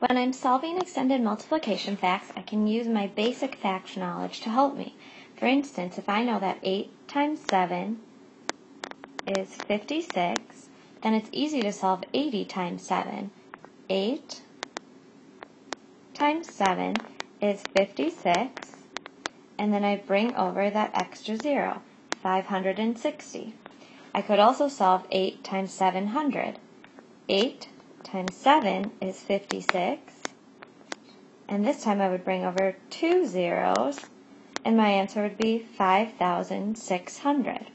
When I'm solving extended multiplication facts, I can use my basic fact knowledge to help me. For instance, if I know that 8 times 7 is 56, then it's easy to solve 80 times 7. 8 times 7 is 56, and then I bring over that extra zero, 560. I could also solve 8 times 700. 8 times 7 is 56. And this time I would bring over two zeros, and my answer would be 5,600.